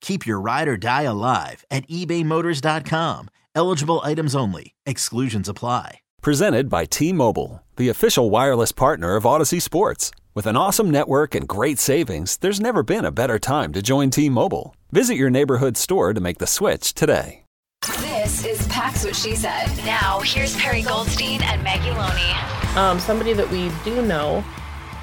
Keep your ride or die alive at ebaymotors.com. Eligible items only, exclusions apply. Presented by T Mobile, the official wireless partner of Audacy Sports. With an awesome network and great savings, there's never been a better time to join T Mobile. Visit your neighborhood store to make the switch today. This is Pax What She Said. Now, here's Perri Goldstein and Maggie Loney. Um, somebody that we do know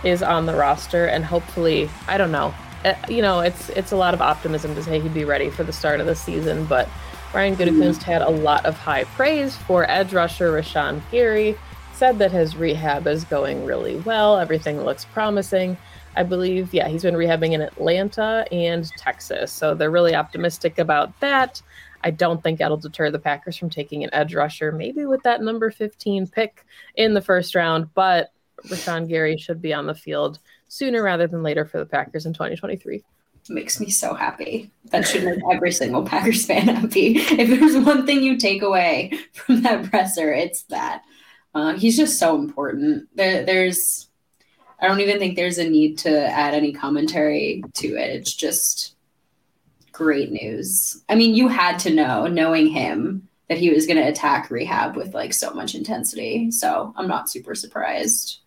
is on the roster, and hopefully, I don't know. Uh, you know, it's it's a lot of optimism to say he'd be ready for the start of the season, but Brian Gutekunst had a lot of high praise for edge rusher Rashan Gary, said that his rehab is going really well. Everything looks promising. I believe, yeah, he's been rehabbing in Atlanta and Texas. So they're really optimistic about that. I don't think that'll deter the Packers from taking an edge rusher, maybe with that number 15 pick in the first round. But Rashan Gary should be on the field sooner rather than later for the Packers in 2023 makes me so happy. That should make every single Packers fan happy. If there's one thing you take away from that presser, it's that. Uh, he's just so important. There, there's, I don't even think there's a need to add any commentary to it. It's just great news. I mean, you had to know, knowing him, that he was going to attack rehab with like so much intensity. So I'm not super surprised.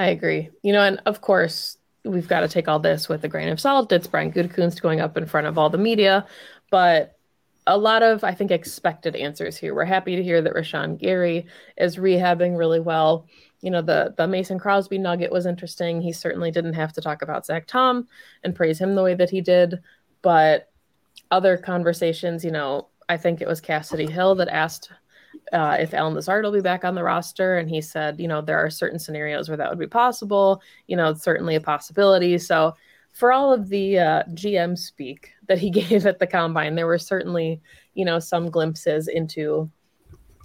I agree. You know, and of course, we've got to take all this with a grain of salt. It's Brian Gutekunst going up in front of all the media, but a lot of, I think, expected answers here. We're happy to hear that Rashan Gary is rehabbing really well. You know, the the Mason Crosby nugget was interesting. He certainly didn't have to talk about Zach Tom and praise him the way that he did, but other conversations, you know, I think it was Kassidy Hill that asked uh, if Allen Lazard will be back on the roster. And he said, you know, there are certain scenarios where that would be possible. You know, it's certainly a possibility. So for all of the uh, GM speak that he gave at the combine, there were certainly, you know, some glimpses into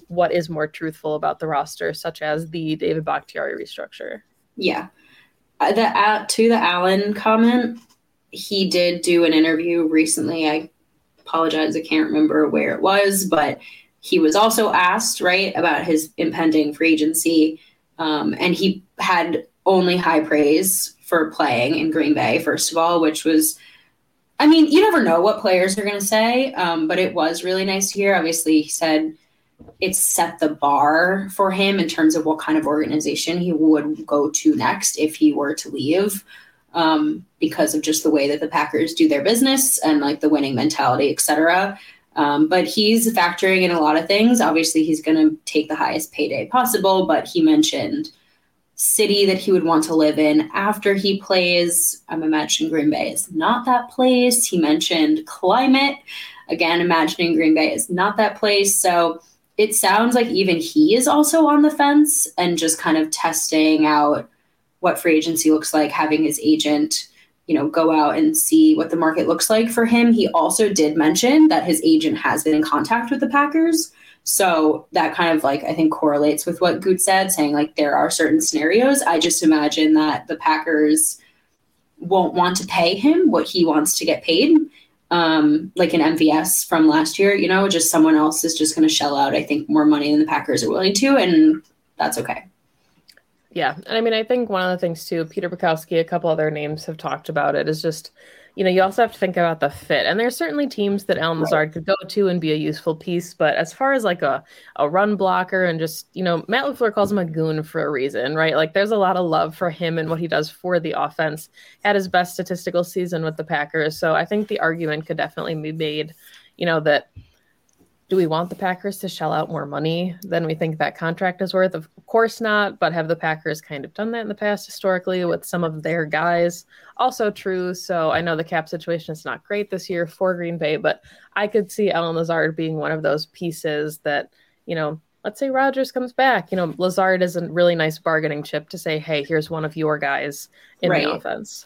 what is more truthful about the roster, such as the David Bakhtiari restructure. Yeah. Uh, the uh, to the Allen comment, he did do an interview recently. I apologize, I can't remember where it was, but he was also asked, right, about his impending free agency. Um, and he had only high praise for playing in Green Bay, first of all, which was, I mean, you never know what players are going to say, um, but it was really nice to hear. Obviously, he said it's set the bar for him in terms of what kind of organization he would go to next if he were to leave. Um, because of just the way that the Packers do their business and like the winning mentality, et cetera. Um, but he's factoring in a lot of things. Obviously, he's going to take the highest payday possible, but he mentioned city that he would want to live in after he plays. I'm imagining Green Bay is not that place. He mentioned climate. Again, imagining Green Bay is not that place. So it sounds like even he is also on the fence and just kind of testing out what free agency looks like, having his agent you know, go out and see what the market looks like for him. He also did mention that his agent has been in contact with the Packers. So that kind of like I think correlates with what Goot said, saying like there are certain scenarios. I just imagine that the Packers won't want to pay him what he wants to get paid. Um, like an MVS from last year, you know, just someone else is just going to shell out, I think, more money than the Packers are willing to, and that's okay. Yeah. And I mean, I think one of the things too, Peter Bukowski, a couple other names have talked about it, is just, you know, you also have to think about the fit. And there's certainly teams that Allen Lazard could go to and be a useful piece. But as far as like a, a run blocker and just, you know, Matt LaFleur calls him a goon for a reason, right? Like there's a lot of love for him and what he does for the offense. Had his best statistical season with the Packers. So I think the argument could definitely be made, you know, that do we want the Packers to shell out more money than we think that contract is worth? Of course not, but have the Packers kind of done that in the past historically with some of their guys? Also true. So I know the cap situation is not great this year for Green Bay, but I could see Allen Lazard being one of those pieces that, you know, let's say Rodgers comes back. You know, Lazard is a really nice bargaining chip to say, hey, here's one of your guys in right. the offense.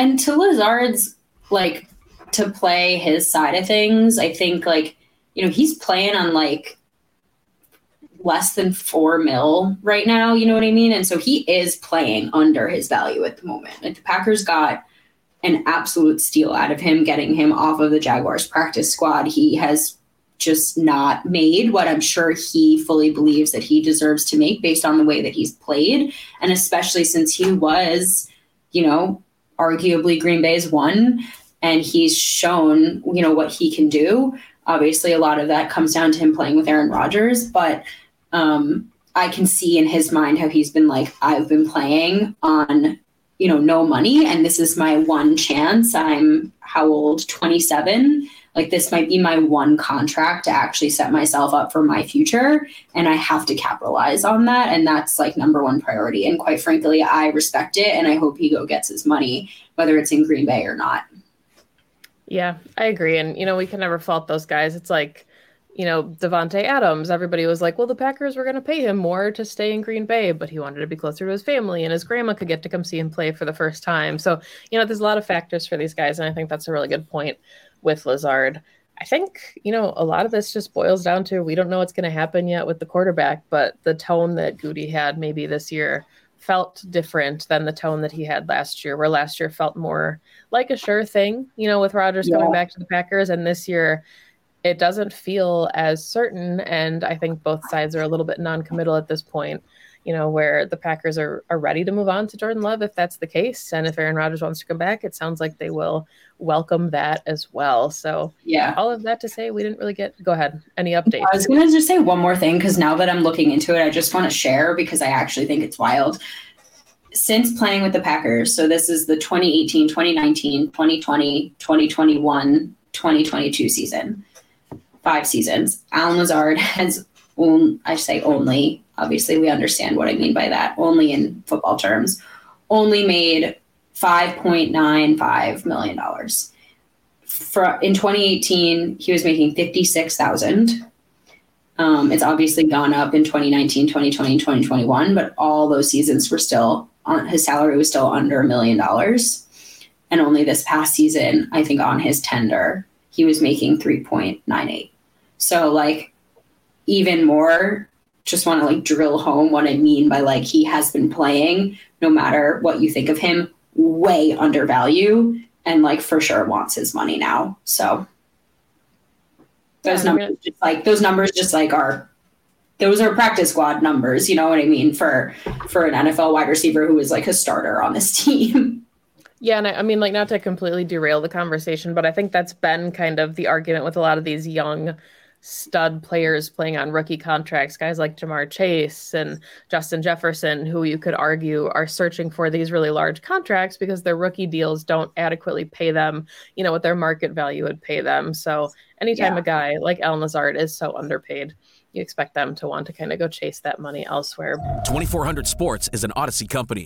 And to Lazard's, like, to play his side of things, I think, like, you know, he's playing on, like, less than four mil right now. You know what I mean? And so he is playing under his value at the moment. Like, the Packers got an absolute steal out of him, getting him off of the Jaguars practice squad. He has just not made what I'm sure he fully believes that he deserves to make based on the way that he's played. And especially since he was, you know, arguably Green Bay's one and he's shown, you know, what he can do. Obviously, a lot of that comes down to him playing with Aaron Rodgers, but um, I can see in his mind how he's been like, I've been playing on you know no money and this is my one chance. I'm how old? 27 like this might be my one contract to actually set myself up for my future and i have to capitalize on that and that's like number one priority and quite frankly i respect it and i hope he go gets his money whether it's in green bay or not yeah i agree and you know we can never fault those guys it's like you know, Davante Adams, everybody was like, well, the Packers were going to pay him more to stay in Green Bay, but he wanted to be closer to his family and his grandma could get to come see him play for the first time. So, you know, there's a lot of factors for these guys. And I think that's a really good point with Lazard. I think, you know, a lot of this just boils down to we don't know what's going to happen yet with the quarterback, but the tone that Goody had maybe this year felt different than the tone that he had last year, where last year felt more like a sure thing, you know, with Rodgers yeah. coming back to the Packers. And this year, it doesn't feel as certain. And I think both sides are a little bit non committal at this point, you know, where the Packers are, are ready to move on to Jordan Love if that's the case. And if Aaron Rodgers wants to come back, it sounds like they will welcome that as well. So, yeah, all of that to say, we didn't really get, go ahead, any updates? I was going to just say one more thing because now that I'm looking into it, I just want to share because I actually think it's wild since playing with the Packers, so this is the 2018, 2019, 2020, 2021, 2022 season five seasons, Allen Lazard has, on, I say only, obviously we understand what I mean by that, only in football terms, only made $5.95 million. For, in 2018, he was making 56,000. Um, it's obviously gone up in 2019, 2020, and 2021, but all those seasons were still on his salary was still under a million dollars. And only this past season, I think on his tender, he was making 3.98. So like even more just want to like drill home what I mean by like he has been playing no matter what you think of him way undervalue and like for sure wants his money now. So those yeah, numbers just like those numbers just like are those are practice squad numbers, you know what I mean, for for an NFL wide receiver who is like a starter on this team. Yeah, and I, I, mean, like, not to completely derail the conversation, but I think that's been kind of the argument with a lot of these young stud players playing on rookie contracts, guys like Ja'Marr Chase and Justin Jefferson, who you could argue are searching for these really large contracts because their rookie deals don't adequately pay them, you know, what their market value would pay them. So anytime yeah. a guy like Allen Lazard is so underpaid, you expect them to want to kind of go chase that money elsewhere. 2400 Sports is an Audacy company.